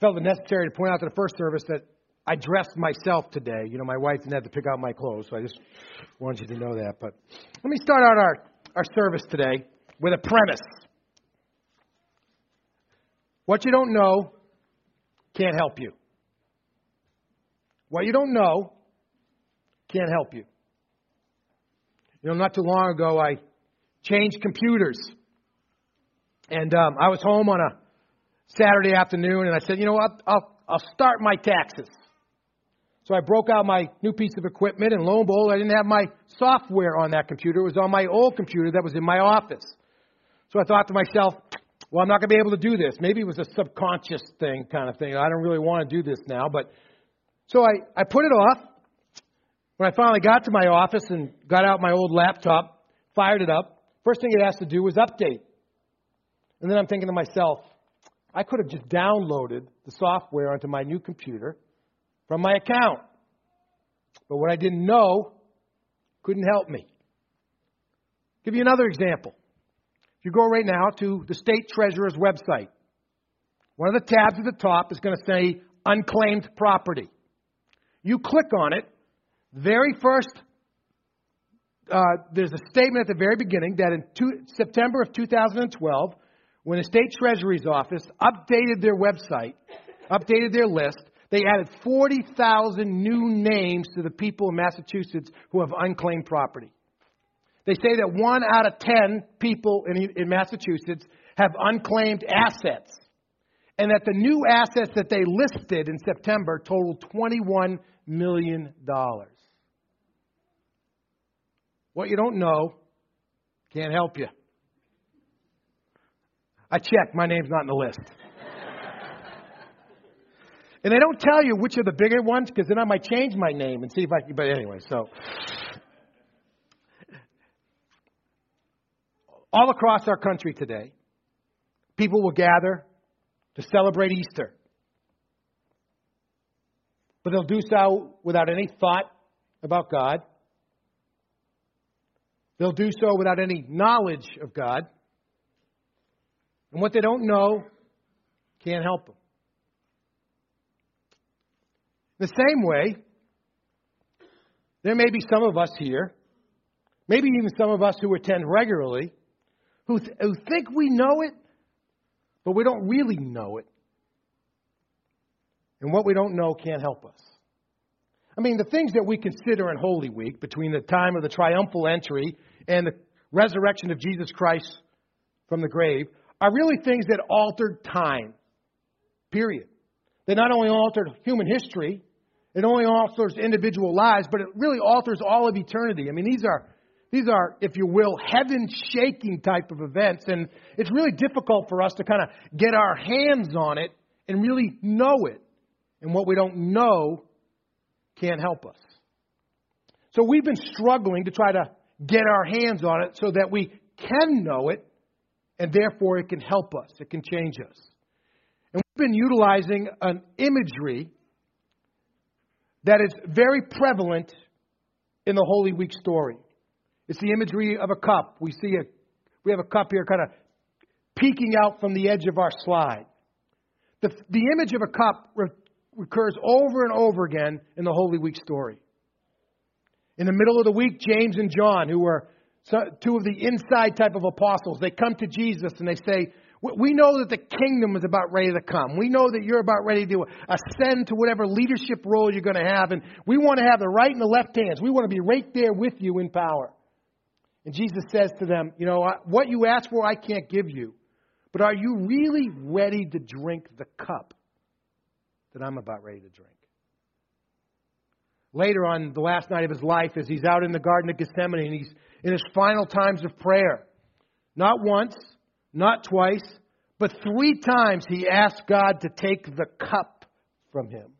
felt it necessary to point out to the first service that I dressed myself today. You know, my wife didn't have to pick out my clothes, so I just wanted you to know that. But let me start out our, our service today with a premise. What you don't know can't help you. What you don't know can't help you. You know, not too long ago, I changed computers. And um, I was home on a Saturday afternoon, and I said, you know what, I'll, I'll start my taxes. So I broke out my new piece of equipment, and lo and behold, I didn't have my software on that computer. It was on my old computer that was in my office. So I thought to myself, well, I'm not going to be able to do this. Maybe it was a subconscious thing kind of thing. I don't really want to do this now. But so I, I put it off. When I finally got to my office and got out my old laptop, fired it up, first thing it has to do was update. And then I'm thinking to myself, I could have just downloaded the software onto my new computer from my account. But what I didn't know couldn't help me. Give you another example. If you go right now to the state treasurer's website, one of the tabs at the top is going to say unclaimed property. You click on it, very first, uh, there's a statement at the very beginning that in two, September of 2012, when the state treasury's office updated their website, updated their list, they added 40,000 new names to the people in Massachusetts who have unclaimed property. They say that one out of 10 people in, in Massachusetts have unclaimed assets, and that the new assets that they listed in September totaled $21 million. What you don't know can't help you. I checked, my name's not in the list. and they don't tell you which are the bigger ones because then I might change my name and see if I can. But anyway, so all across our country today, people will gather to celebrate Easter. But they'll do so without any thought about God. They'll do so without any knowledge of God. And what they don't know can't help them. The same way, there may be some of us here, maybe even some of us who attend regularly, who, th- who think we know it, but we don't really know it. And what we don't know can't help us. I mean, the things that we consider in Holy Week, between the time of the triumphal entry and the resurrection of Jesus Christ from the grave, are really things that altered time. Period. They not only altered human history, it only alters individual lives, but it really alters all of eternity. I mean, these are these are, if you will, heaven shaking type of events. And it's really difficult for us to kind of get our hands on it and really know it. And what we don't know can't help us. So we've been struggling to try to get our hands on it so that we can know it and therefore it can help us, it can change us. And we've been utilizing an imagery that is very prevalent in the Holy Week story. It's the imagery of a cup. We see a, we have a cup here kind of peeking out from the edge of our slide. The, the image of a cup re- recurs over and over again in the Holy Week story. In the middle of the week, James and John, who were two of the inside type of apostles, they come to Jesus and they say, we know that the kingdom is about ready to come. We know that you're about ready to ascend to whatever leadership role you're going to have. And we want to have the right and the left hands. We want to be right there with you in power. And Jesus says to them, You know, what you ask for, I can't give you. But are you really ready to drink the cup that I'm about ready to drink? Later on, the last night of his life, as he's out in the Garden of Gethsemane and he's in his final times of prayer, not once, not twice, but three times he asked God to take the cup from him.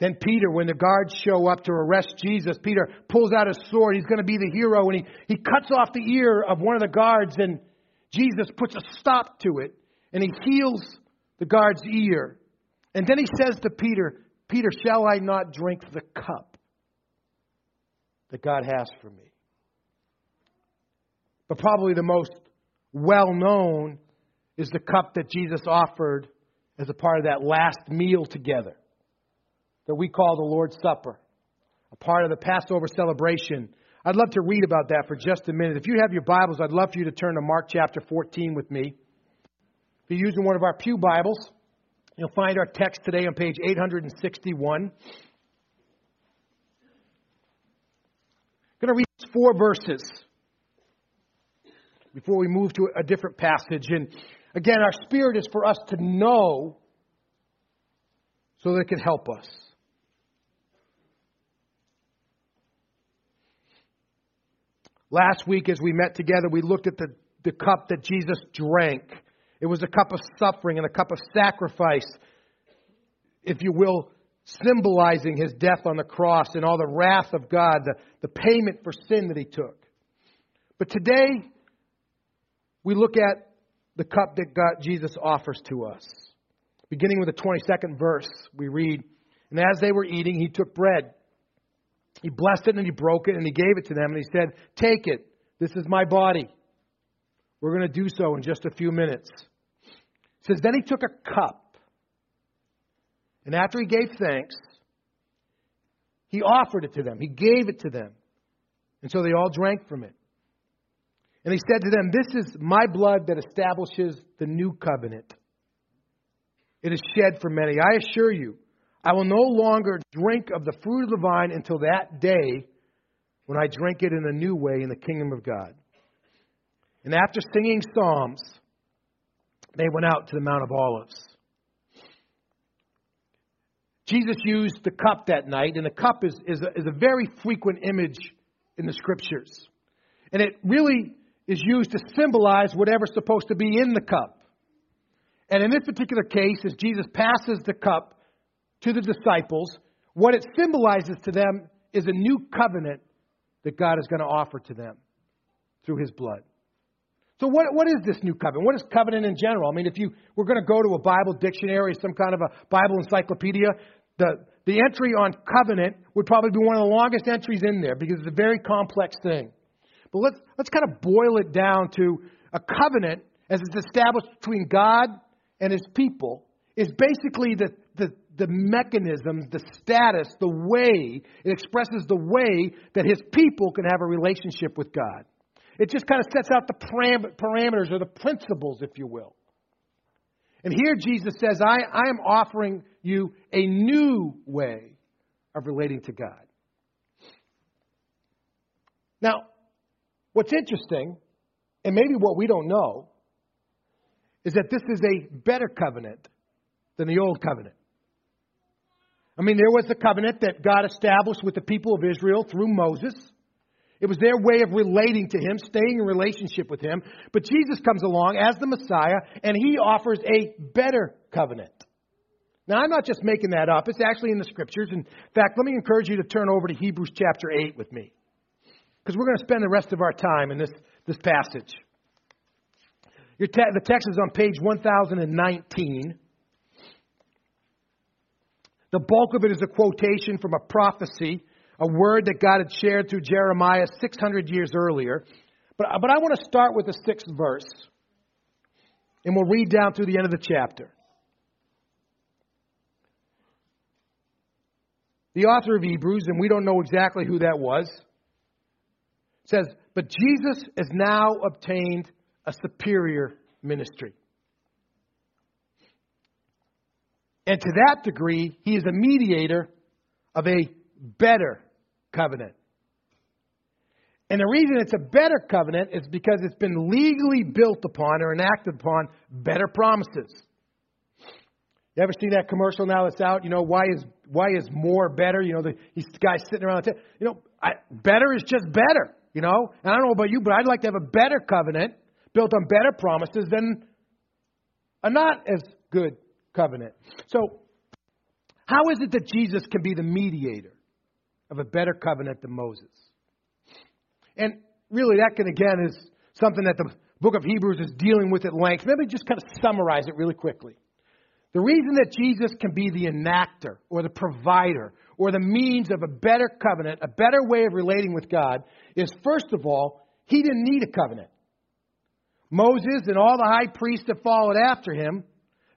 Then Peter, when the guards show up to arrest Jesus, Peter pulls out his sword. He's going to be the hero, and he, he cuts off the ear of one of the guards, and Jesus puts a stop to it, and he heals the guard's ear. And then he says to Peter, Peter, shall I not drink the cup that God has for me? But probably the most well known is the cup that Jesus offered as a part of that last meal together that we call the Lord's Supper, a part of the Passover celebration. I'd love to read about that for just a minute. If you have your Bibles, I'd love for you to turn to Mark chapter 14 with me. If you're using one of our Pew Bibles, you'll find our text today on page 861. I'm going to read four verses before we move to a different passage. And again, our spirit is for us to know so that it can help us. Last week, as we met together, we looked at the, the cup that Jesus drank. It was a cup of suffering and a cup of sacrifice, if you will, symbolizing his death on the cross and all the wrath of God, the, the payment for sin that he took. But today, we look at the cup that God, Jesus offers to us. Beginning with the 22nd verse, we read, And as they were eating, he took bread. He blessed it and he broke it and he gave it to them and he said, Take it. This is my body. We're going to do so in just a few minutes. It says, Then he took a cup. And after he gave thanks, he offered it to them. He gave it to them. And so they all drank from it. And he said to them, This is my blood that establishes the new covenant. It is shed for many. I assure you, I will no longer drink of the fruit of the vine until that day when I drink it in a new way in the kingdom of God. And after singing psalms, they went out to the Mount of Olives. Jesus used the cup that night, and the cup is, is, a, is a very frequent image in the scriptures. And it really is used to symbolize whatever's supposed to be in the cup. And in this particular case, as Jesus passes the cup to the disciples, what it symbolizes to them is a new covenant that God is going to offer to them through his blood. So, what, what is this new covenant? What is covenant in general? I mean, if you were going to go to a Bible dictionary, some kind of a Bible encyclopedia, the, the entry on covenant would probably be one of the longest entries in there because it's a very complex thing. But let's, let's kind of boil it down to a covenant as it's established between God and his people is basically the, the, the mechanisms, the status, the way, it expresses the way that his people can have a relationship with God. It just kind of sets out the param- parameters or the principles, if you will. And here Jesus says, I, I am offering you a new way of relating to God. Now, what's interesting, and maybe what we don't know, is that this is a better covenant than the old covenant. I mean, there was the covenant that God established with the people of Israel through Moses. It was their way of relating to Him, staying in relationship with Him. But Jesus comes along as the Messiah, and He offers a better covenant. Now, I'm not just making that up. It's actually in the Scriptures. In fact, let me encourage you to turn over to Hebrews chapter 8 with me. Because we're going to spend the rest of our time in this, this passage. Te- the text is on page 1019. The bulk of it is a quotation from a prophecy, a word that God had shared through Jeremiah 600 years earlier. But, but I want to start with the sixth verse, and we'll read down through the end of the chapter. The author of Hebrews, and we don't know exactly who that was, says, But Jesus has now obtained a superior ministry. And to that degree, he is a mediator of a better covenant. And the reason it's a better covenant is because it's been legally built upon or enacted upon better promises. You ever seen that commercial now that's out? You know, why is why is more better? You know, the these guys sitting around the table. You know, I, better is just better. You know, and I don't know about you, but I'd like to have a better covenant built on better promises than a not as good covenant. So, how is it that Jesus can be the mediator of a better covenant than Moses? And really, that can again is something that the book of Hebrews is dealing with at length. Let me just kind of summarize it really quickly. The reason that Jesus can be the enactor or the provider or the means of a better covenant, a better way of relating with God, is first of all, he didn't need a covenant. Moses and all the high priests that followed after him,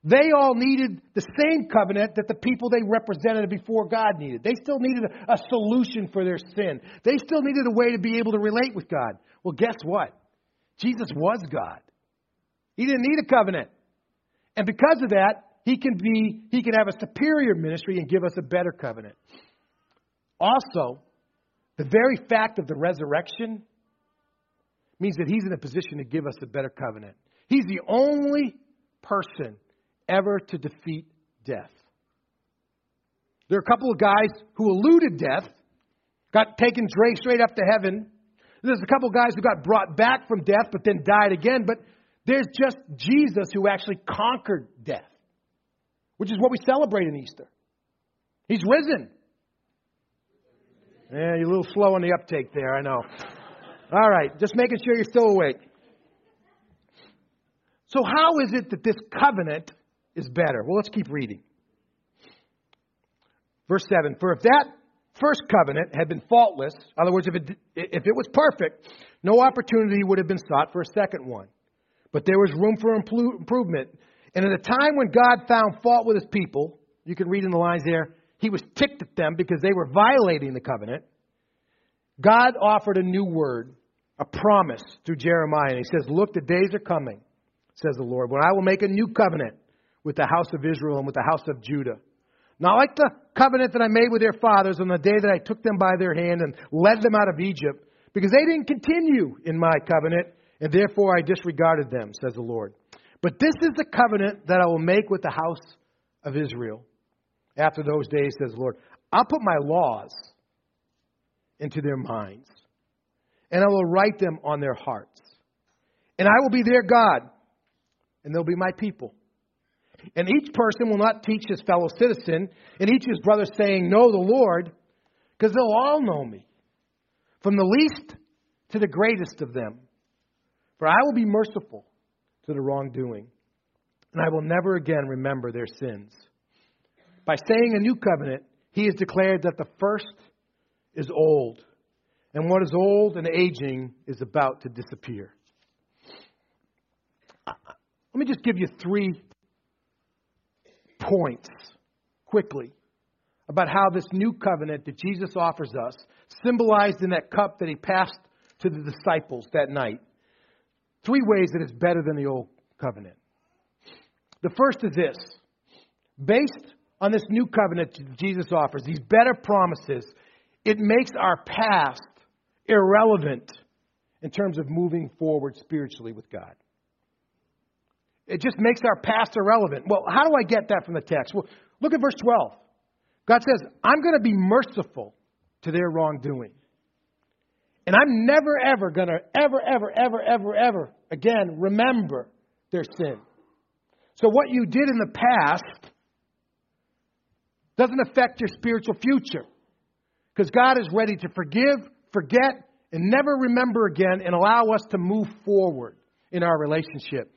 they all needed the same covenant that the people they represented before God needed. They still needed a, a solution for their sin. They still needed a way to be able to relate with God. Well, guess what? Jesus was God. He didn't need a covenant. And because of that, he can be he can have a superior ministry and give us a better covenant. Also, the very fact of the resurrection means that he's in a position to give us a better covenant. He's the only person ever to defeat death. There are a couple of guys who eluded death, got taken straight up to heaven. There's a couple of guys who got brought back from death but then died again. But there's just Jesus who actually conquered death, which is what we celebrate in Easter. He's risen. Yeah, you're a little slow on the uptake there, I know. All right, just making sure you're still awake. So, how is it that this covenant is better? Well, let's keep reading. Verse 7 For if that first covenant had been faultless, in other words, if it, if it was perfect, no opportunity would have been sought for a second one. But there was room for improvement. And at a time when God found fault with his people, you can read in the lines there, he was ticked at them because they were violating the covenant. God offered a new word, a promise through Jeremiah. And he says, Look, the days are coming, says the Lord, when I will make a new covenant with the house of Israel and with the house of Judah. Not like the covenant that I made with their fathers on the day that I took them by their hand and led them out of Egypt, because they didn't continue in my covenant, and therefore I disregarded them, says the Lord. But this is the covenant that I will make with the house of Israel. After those days, says the Lord, I'll put my laws into their minds, and I will write them on their hearts. And I will be their God, and they'll be my people. And each person will not teach his fellow citizen, and each his brother, saying, Know the Lord, because they'll all know me, from the least to the greatest of them. For I will be merciful to the wrongdoing, and I will never again remember their sins. By saying a new covenant, he has declared that the first is old, and what is old and aging is about to disappear. Let me just give you three points quickly about how this new covenant that Jesus offers us, symbolized in that cup that he passed to the disciples that night, three ways that it's better than the old covenant. The first is this based on this new covenant that Jesus offers, these better promises, it makes our past irrelevant in terms of moving forward spiritually with God. It just makes our past irrelevant. Well, how do I get that from the text? Well, look at verse 12. God says, I'm going to be merciful to their wrongdoing. And I'm never, ever going to, ever, ever, ever, ever, ever again remember their sin. So what you did in the past doesn't affect your spiritual future. Because God is ready to forgive, forget, and never remember again and allow us to move forward in our relationship.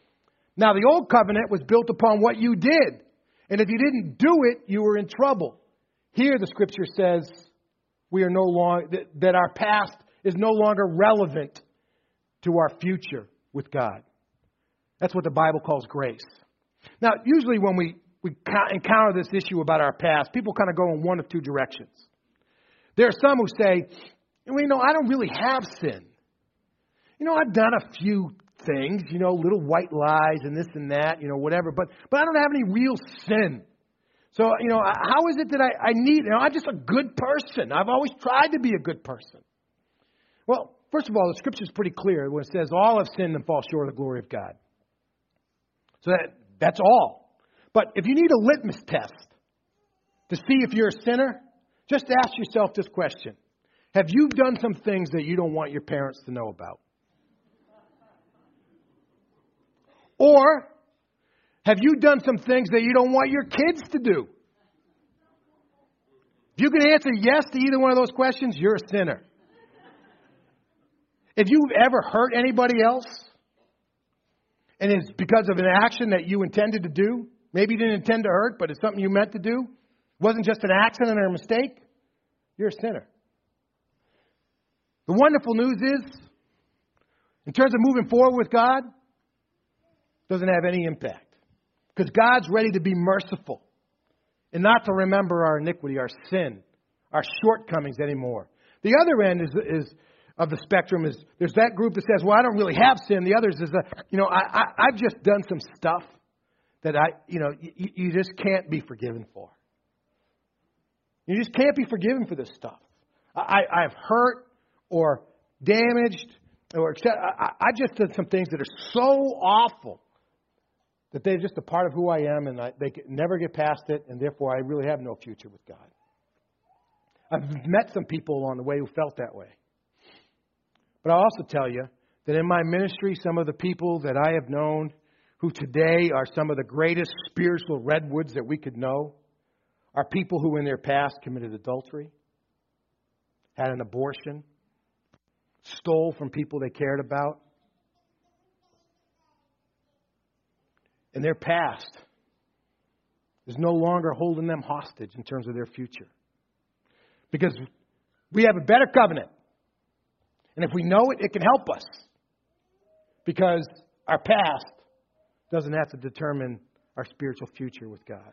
Now, the old covenant was built upon what you did. And if you didn't do it, you were in trouble. Here, the scripture says we are no longer, that, that our past is no longer relevant to our future with God. That's what the Bible calls grace. Now, usually when we we encounter this issue about our past, people kind of go in one of two directions. There are some who say, well, you know, I don't really have sin. You know, I've done a few things, you know, little white lies and this and that, you know, whatever, but but I don't have any real sin. So, you know, how is it that I, I need, you know, I'm just a good person. I've always tried to be a good person. Well, first of all, the scripture is pretty clear when it says all have sinned and fall short of the glory of God. So that, that's all. But if you need a litmus test to see if you're a sinner, just ask yourself this question Have you done some things that you don't want your parents to know about? Or have you done some things that you don't want your kids to do? If you can answer yes to either one of those questions, you're a sinner. If you've ever hurt anybody else, and it's because of an action that you intended to do, Maybe you didn't intend to hurt, but it's something you meant to do. It wasn't just an accident or a mistake. You're a sinner. The wonderful news is, in terms of moving forward with God, doesn't have any impact. Because God's ready to be merciful and not to remember our iniquity, our sin, our shortcomings anymore. The other end is, is of the spectrum is there's that group that says, well, I don't really have sin. The others is, that, you know, I, I, I've just done some stuff that I, you know, you, you just can't be forgiven for. You just can't be forgiven for this stuff. I, I've hurt or damaged or I, I just did some things that are so awful that they're just a part of who I am and I, they never get past it, and therefore I really have no future with God. I've met some people along the way who felt that way. But I'll also tell you that in my ministry, some of the people that I have known who today are some of the greatest spiritual redwoods that we could know are people who in their past committed adultery, had an abortion, stole from people they cared about. And their past is no longer holding them hostage in terms of their future. Because we have a better covenant. And if we know it, it can help us. Because our past doesn't have to determine our spiritual future with God.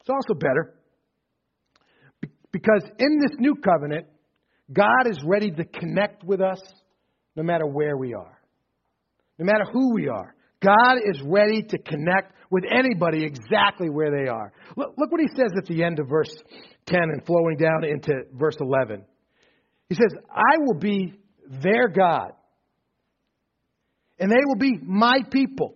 It's also better because in this new covenant, God is ready to connect with us no matter where we are, no matter who we are. God is ready to connect with anybody exactly where they are. Look, look, what he says at the end of verse 10 and flowing down into verse 11. He says, I will be their God, and they will be my people.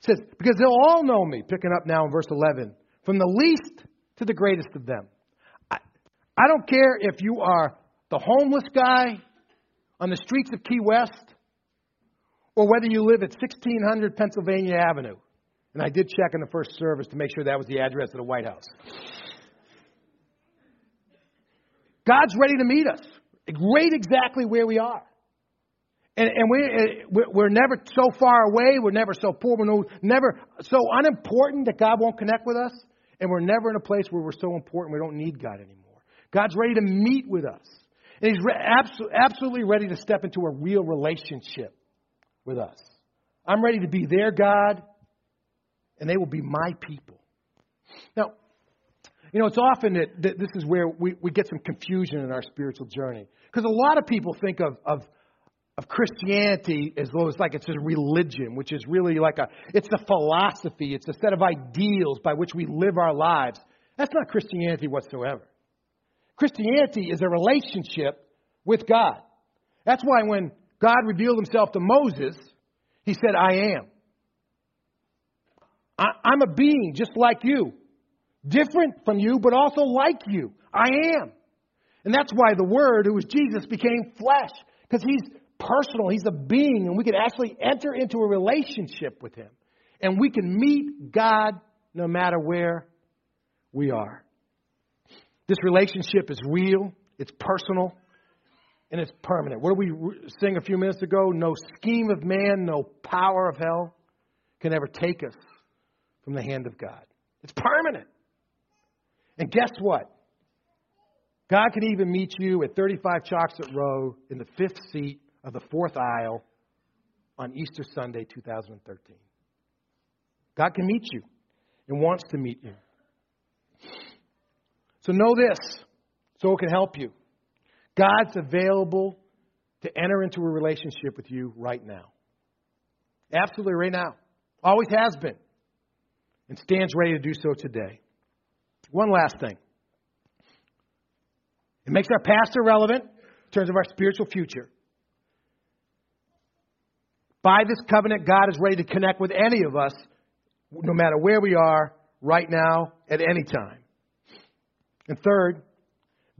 He says, because they'll all know me, picking up now in verse 11, from the least to the greatest of them. I, I don't care if you are the homeless guy on the streets of Key West or whether you live at 1600 Pennsylvania Avenue. And I did check in the first service to make sure that was the address of the White House. God's ready to meet us, right exactly where we are. And, and we, eh, we're never so far away, we're never so poor, we're never so unimportant that God won't connect with us, and we're never in a place where we're so important we don't need God anymore. God's ready to meet with us. And He's re- absolutely ready to step into a real relationship with us. I'm ready to be their God, and they will be my people. Now, you know, it's often that, that this is where we, we get some confusion in our spiritual journey. Because a lot of people think of, of, of Christianity as though it's like it's a religion, which is really like a, it's a philosophy, it's a set of ideals by which we live our lives. That's not Christianity whatsoever. Christianity is a relationship with God. That's why when God revealed himself to Moses, he said, I am. I, I'm a being just like you. Different from you, but also like you. I am. And that's why the Word, who was Jesus, became flesh. Because he's personal, he's a being, and we can actually enter into a relationship with him. And we can meet God no matter where we are. This relationship is real, it's personal, and it's permanent. What did we sing a few minutes ago? No scheme of man, no power of hell can ever take us from the hand of God. It's permanent. And guess what? God can even meet you at 35 Chocolate Row in the fifth seat of the fourth aisle on Easter Sunday 2013. God can meet you and wants to meet you. So know this so it can help you. God's available to enter into a relationship with you right now. Absolutely, right now. Always has been. And stands ready to do so today. One last thing it makes our past irrelevant in terms of our spiritual future. By this covenant, God is ready to connect with any of us, no matter where we are, right now, at any time. And third,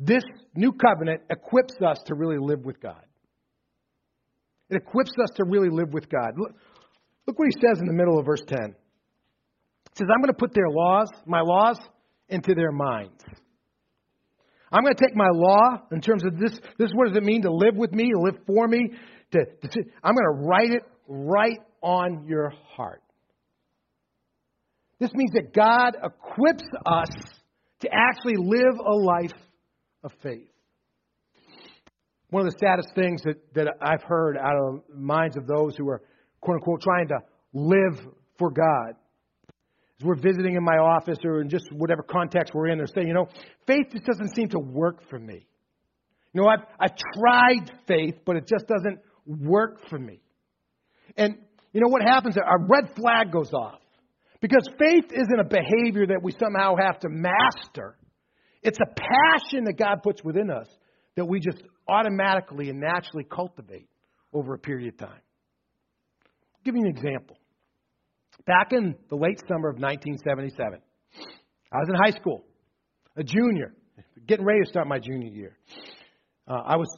this new covenant equips us to really live with God. It equips us to really live with God. Look, look what he says in the middle of verse 10. He says, I'm going to put their laws, my laws, into their minds. I'm going to take my law in terms of this. This what does it mean to live with me, to live for me. To, to, I'm going to write it right on your heart. This means that God equips us to actually live a life of faith. One of the saddest things that, that I've heard out of the minds of those who are quote unquote, trying to live for God. As we're visiting in my office or in just whatever context we're in, they're saying, you know, faith just doesn't seem to work for me. You know, I've, I've tried faith, but it just doesn't work for me. And you know what happens? A red flag goes off. Because faith isn't a behavior that we somehow have to master. It's a passion that God puts within us that we just automatically and naturally cultivate over a period of time. I'll give you an example. Back in the late summer of 1977, I was in high school, a junior, getting ready to start my junior year. Uh, I was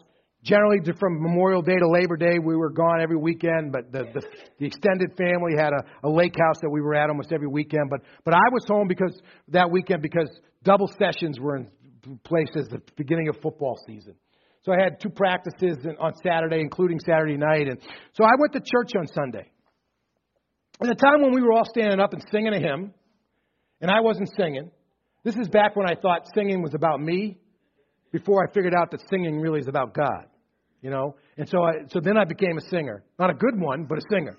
generally from Memorial Day to Labor Day, we were gone every weekend, but the, the, the extended family had a, a lake house that we were at almost every weekend. But, but I was home because that weekend because double sessions were in place as the beginning of football season. So I had two practices on Saturday, including Saturday night. And so I went to church on Sunday. And the time when we were all standing up and singing a hymn, and I wasn't singing, this is back when I thought singing was about me, before I figured out that singing really is about God you know. And so I, so then I became a singer, not a good one, but a singer.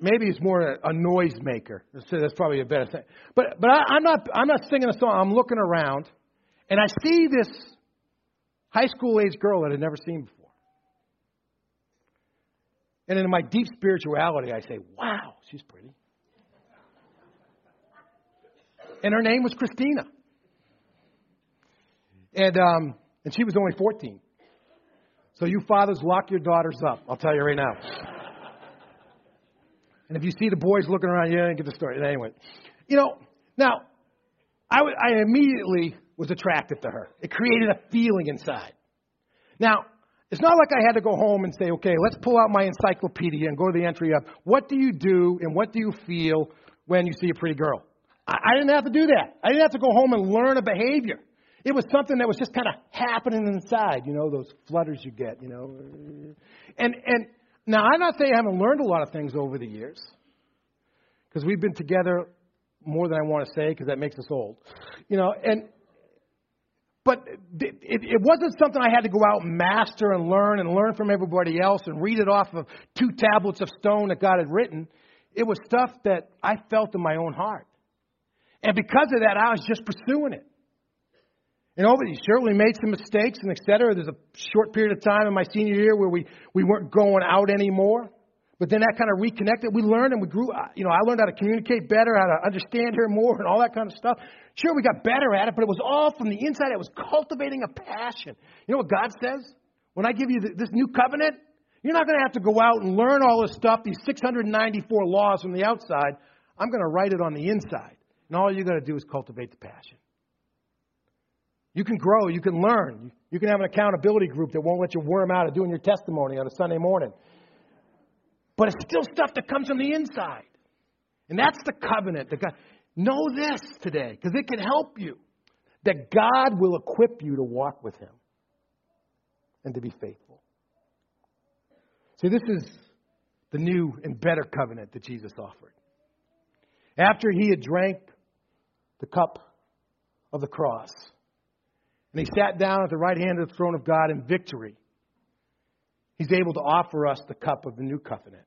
Maybe it's more a, a noise maker. So that's probably a better thing. But but I, I'm not I'm not singing a song. I'm looking around, and I see this high school age girl that I'd never seen before. And in my deep spirituality, I say, "Wow, she's pretty." And her name was Christina. And um, and she was only 14. So you fathers, lock your daughters up. I'll tell you right now. and if you see the boys looking around, you get the story. Anyway, you know, now, I, w- I immediately was attracted to her. It created a feeling inside. Now, it's not like I had to go home and say, okay, let's pull out my encyclopedia and go to the entry of what do you do and what do you feel when you see a pretty girl. I, I didn't have to do that. I didn't have to go home and learn a behavior. It was something that was just kind of happening inside, you know, those flutters you get, you know. And and now I'm not saying I haven't learned a lot of things over the years, because we've been together more than I want to say, because that makes us old, you know. And but it, it, wasn't something I had to go out and master and learn and learn from everybody else and read it off of two tablets of stone that God had written. It was stuff that I felt in my own heart. And because of that, I was just pursuing it. You know, but he certainly made some mistakes and et cetera. There's a short period of time in my senior year where we, we weren't going out anymore. But then that kind of reconnected. We learned and we grew. Uh, you know, I learned how to communicate better, how to understand her more, and all that kind of stuff. Sure, we got better at it, but it was all from the inside. It was cultivating a passion. You know what God says? When I give you this new covenant, you're not going to have to go out and learn all this stuff, these 694 laws from the outside. I'm going to write it on the inside. And all you're going to do is cultivate the passion. You can grow, you can learn. You can have an accountability group that won't let you worm out of doing your testimony on a Sunday morning. But it's still stuff that comes from the inside. And that's the covenant that God. Know this today, because it can help you. That God will equip you to walk with Him and to be faithful. See, this is the new and better covenant that Jesus offered. After He had drank the cup of the cross, and he sat down at the right hand of the throne of God in victory. He's able to offer us the cup of the new covenant.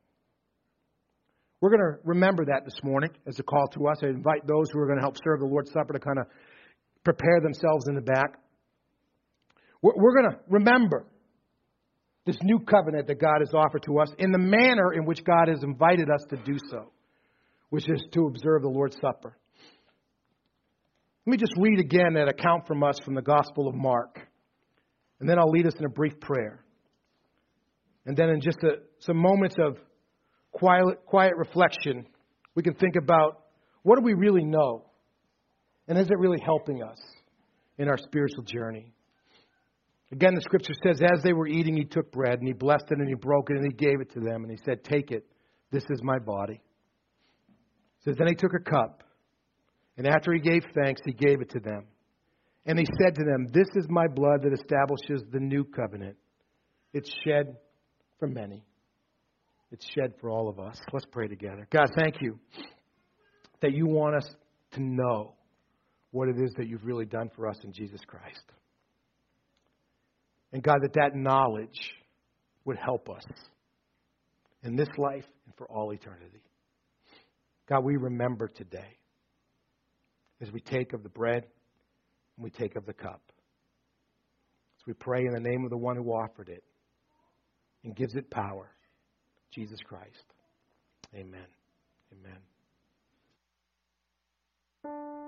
We're going to remember that this morning as a call to us. I invite those who are going to help serve the Lord's Supper to kind of prepare themselves in the back. We're going to remember this new covenant that God has offered to us in the manner in which God has invited us to do so, which is to observe the Lord's Supper. Let me just read again that account from us from the Gospel of Mark. And then I'll lead us in a brief prayer. And then, in just a, some moments of quiet, quiet reflection, we can think about what do we really know? And is it really helping us in our spiritual journey? Again, the scripture says, As they were eating, he took bread, and he blessed it, and he broke it, and he gave it to them, and he said, Take it. This is my body. It says, Then he took a cup. And after he gave thanks, he gave it to them. And he said to them, This is my blood that establishes the new covenant. It's shed for many, it's shed for all of us. Let's pray together. God, thank you that you want us to know what it is that you've really done for us in Jesus Christ. And God, that that knowledge would help us in this life and for all eternity. God, we remember today as we take of the bread and we take of the cup. As we pray in the name of the one who offered it and gives it power, Jesus Christ. Amen. Amen.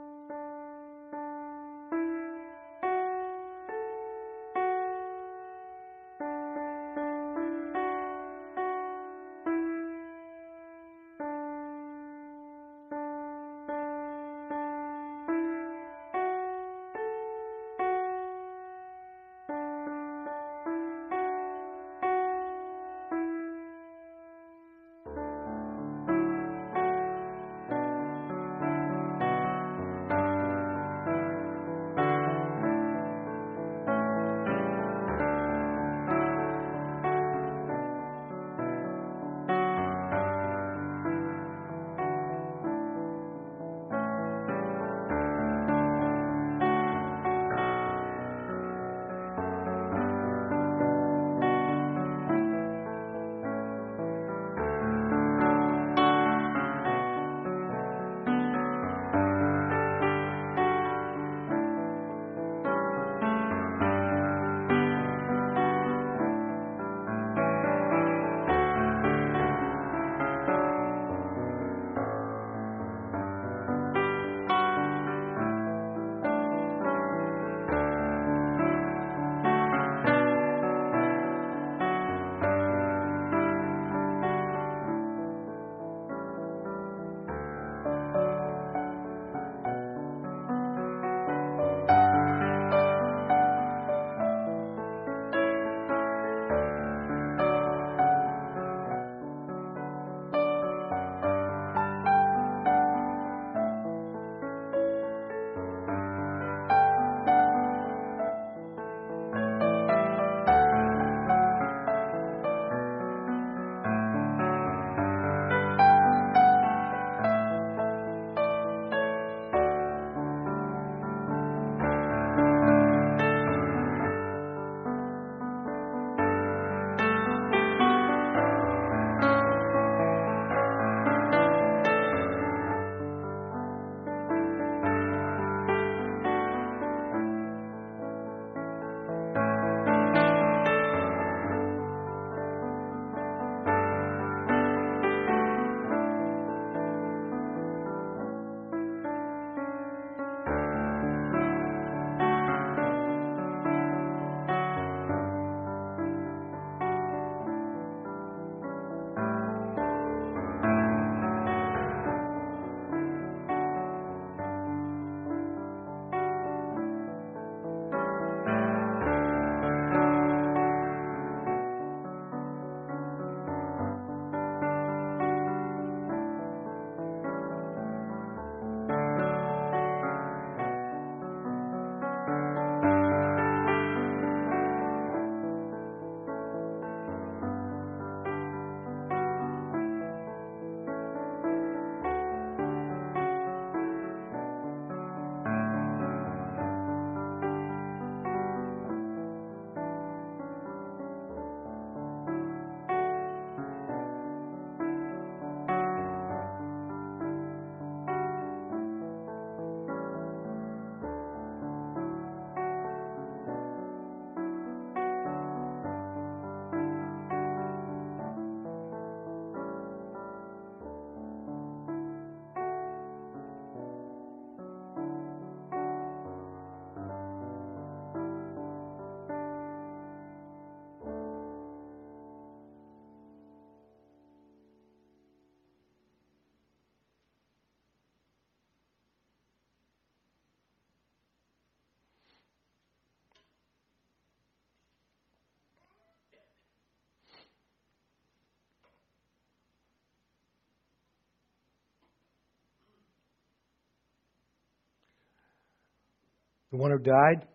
The one who died,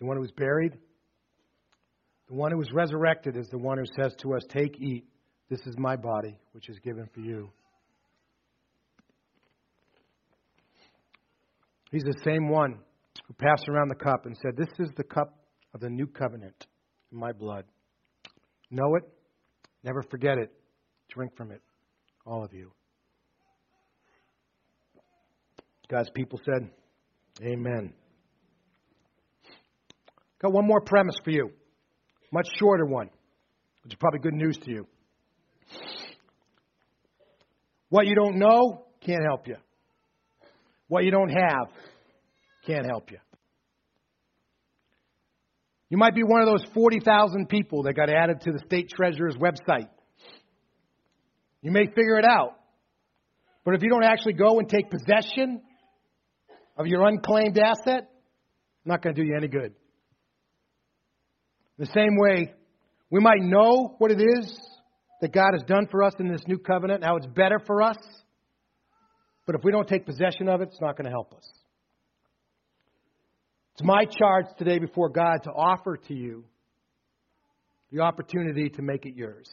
the one who was buried, the one who was resurrected is the one who says to us, Take, eat, this is my body, which is given for you. He's the same one who passed around the cup and said, This is the cup of the new covenant in my blood. Know it, never forget it, drink from it, all of you. God's people said, Amen. Got one more premise for you, much shorter one, which is probably good news to you. What you don't know can't help you. What you don't have can't help you. You might be one of those 40,000 people that got added to the state treasurer's website. You may figure it out. But if you don't actually go and take possession of your unclaimed asset, I'm not going to do you any good. The same way, we might know what it is that God has done for us in this new covenant, how it's better for us, but if we don't take possession of it, it's not going to help us. It's my charge today before God to offer to you the opportunity to make it yours.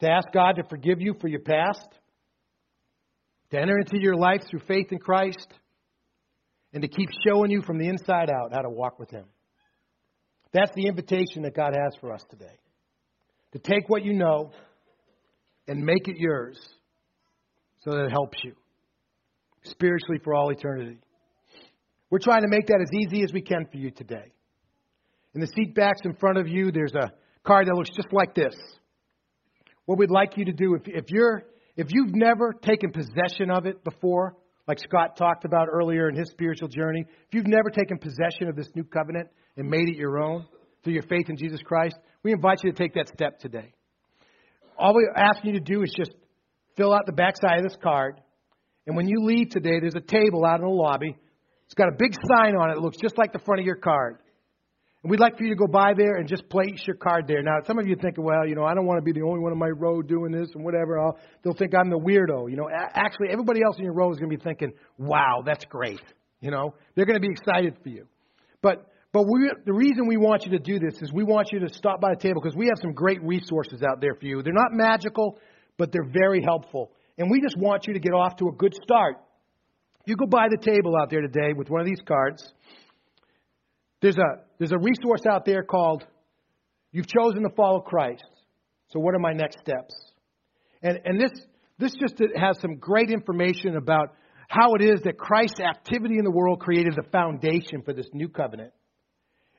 To ask God to forgive you for your past, to enter into your life through faith in Christ, and to keep showing you from the inside out how to walk with Him. That's the invitation that God has for us today. To take what you know and make it yours so that it helps you spiritually for all eternity. We're trying to make that as easy as we can for you today. In the seat backs in front of you, there's a card that looks just like this. What we'd like you to do, if, if you're if you've never taken possession of it before, like Scott talked about earlier in his spiritual journey, if you've never taken possession of this new covenant and made it your own through your faith in Jesus Christ, we invite you to take that step today. All we're asking you to do is just fill out the backside of this card. And when you leave today, there's a table out in the lobby. It's got a big sign on it that looks just like the front of your card. We'd like for you to go by there and just place your card there. Now, some of you are thinking, well, you know, I don't want to be the only one in my row doing this and whatever. I'll, they'll think I'm the weirdo. You know, actually, everybody else in your row is going to be thinking, wow, that's great. You know, they're going to be excited for you. But but we, the reason we want you to do this is we want you to stop by the table because we have some great resources out there for you. They're not magical, but they're very helpful. And we just want you to get off to a good start. You go by the table out there today with one of these cards. There's a, there's a resource out there called You've Chosen to Follow Christ. So, what are my next steps? And, and this, this just has some great information about how it is that Christ's activity in the world created the foundation for this new covenant.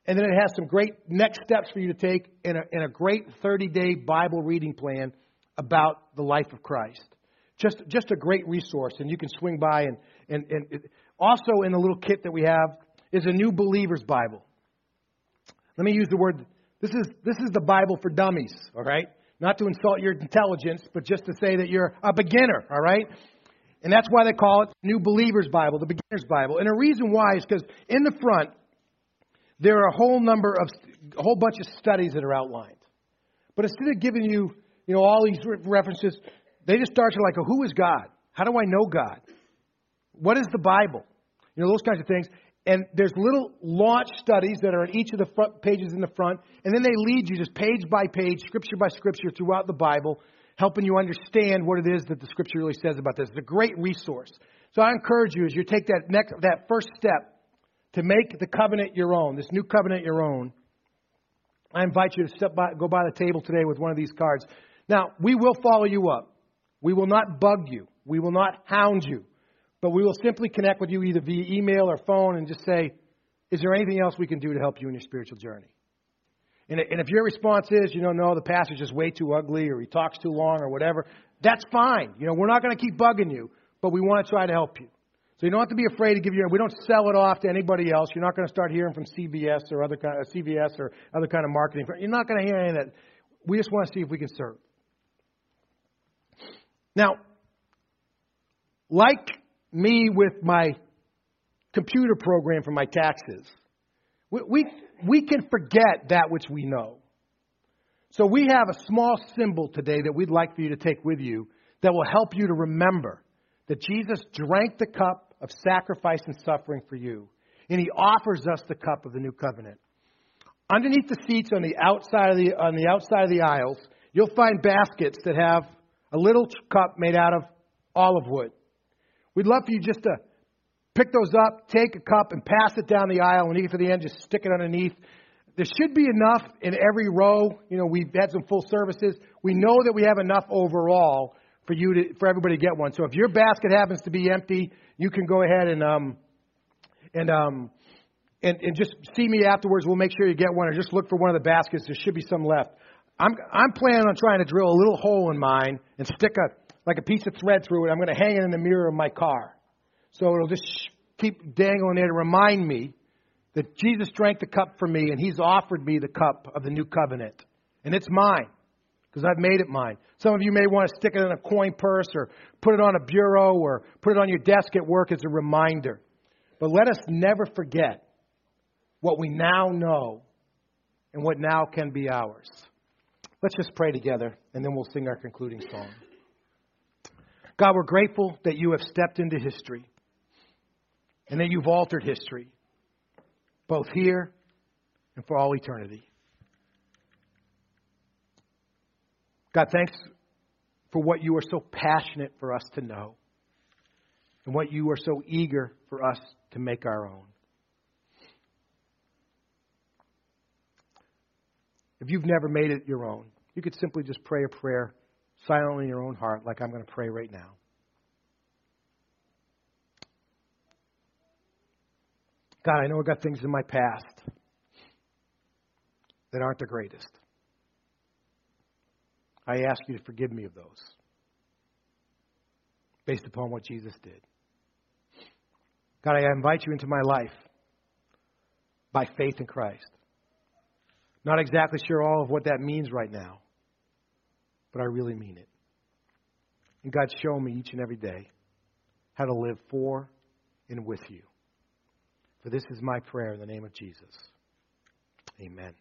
And then it has some great next steps for you to take in a, in a great 30 day Bible reading plan about the life of Christ. Just, just a great resource, and you can swing by. And, and, and also, in the little kit that we have, is a New Believer's Bible. Let me use the word this is, this is the Bible for dummies, all right? Not to insult your intelligence, but just to say that you're a beginner, all right? And that's why they call it New Believer's Bible, the Beginner's Bible. And the reason why is because in the front, there are a whole number of, a whole bunch of studies that are outlined. But instead of giving you, you know, all these references, they just start to like, who is God? How do I know God? What is the Bible? You know, those kinds of things. And there's little launch studies that are in each of the front pages in the front, and then they lead you just page by page, scripture by scripture throughout the Bible, helping you understand what it is that the scripture really says about this. It's a great resource. So I encourage you as you take that next that first step to make the covenant your own, this new covenant your own, I invite you to step by, go by the table today with one of these cards. Now, we will follow you up. We will not bug you. We will not hound you. But we will simply connect with you either via email or phone and just say, is there anything else we can do to help you in your spiritual journey? And, if your response is, you know, no, the pastor's just way too ugly or he talks too long or whatever, that's fine. You know, we're not going to keep bugging you, but we want to try to help you. So you don't have to be afraid to give your. We don't sell it off to anybody else. You're not going to start hearing from CBS or other kind of uh, CVS or other kind of marketing. You're not going to hear any of that. We just want to see if we can serve. Now, like me with my computer program for my taxes, we, we, we can forget that which we know. So we have a small symbol today that we'd like for you to take with you that will help you to remember that Jesus drank the cup of sacrifice and suffering for you. And he offers us the cup of the new covenant. Underneath the seats on the outside of the, on the, outside of the aisles, you'll find baskets that have a little cup made out of olive wood. We'd love for you just to pick those up, take a cup, and pass it down the aisle. When you get to the end, just stick it underneath. there should be enough in every row. You know, we've had some full services. We know that we have enough overall for you to, for everybody to get one. So if your basket happens to be empty, you can go ahead and, um, and, um, and, and just see me afterwards. We'll make sure you get one or just look for one of the baskets. There should be some left. I'm, I'm planning on trying to drill a little hole in mine and stick a, like a piece of thread through it. I'm going to hang it in the mirror of my car. So it'll just keep dangling there to remind me that Jesus drank the cup for me and he's offered me the cup of the new covenant. And it's mine because I've made it mine. Some of you may want to stick it in a coin purse or put it on a bureau or put it on your desk at work as a reminder. But let us never forget what we now know and what now can be ours. Let's just pray together and then we'll sing our concluding song. God, we're grateful that you have stepped into history and that you've altered history, both here and for all eternity. God, thanks for what you are so passionate for us to know and what you are so eager for us to make our own. If you've never made it your own, you could simply just pray a prayer silently in your own heart, like I'm going to pray right now. God, I know I've got things in my past that aren't the greatest. I ask you to forgive me of those based upon what Jesus did. God, I invite you into my life by faith in Christ. Not exactly sure all of what that means right now, but I really mean it. And God, show me each and every day how to live for and with you. For this is my prayer in the name of Jesus. Amen.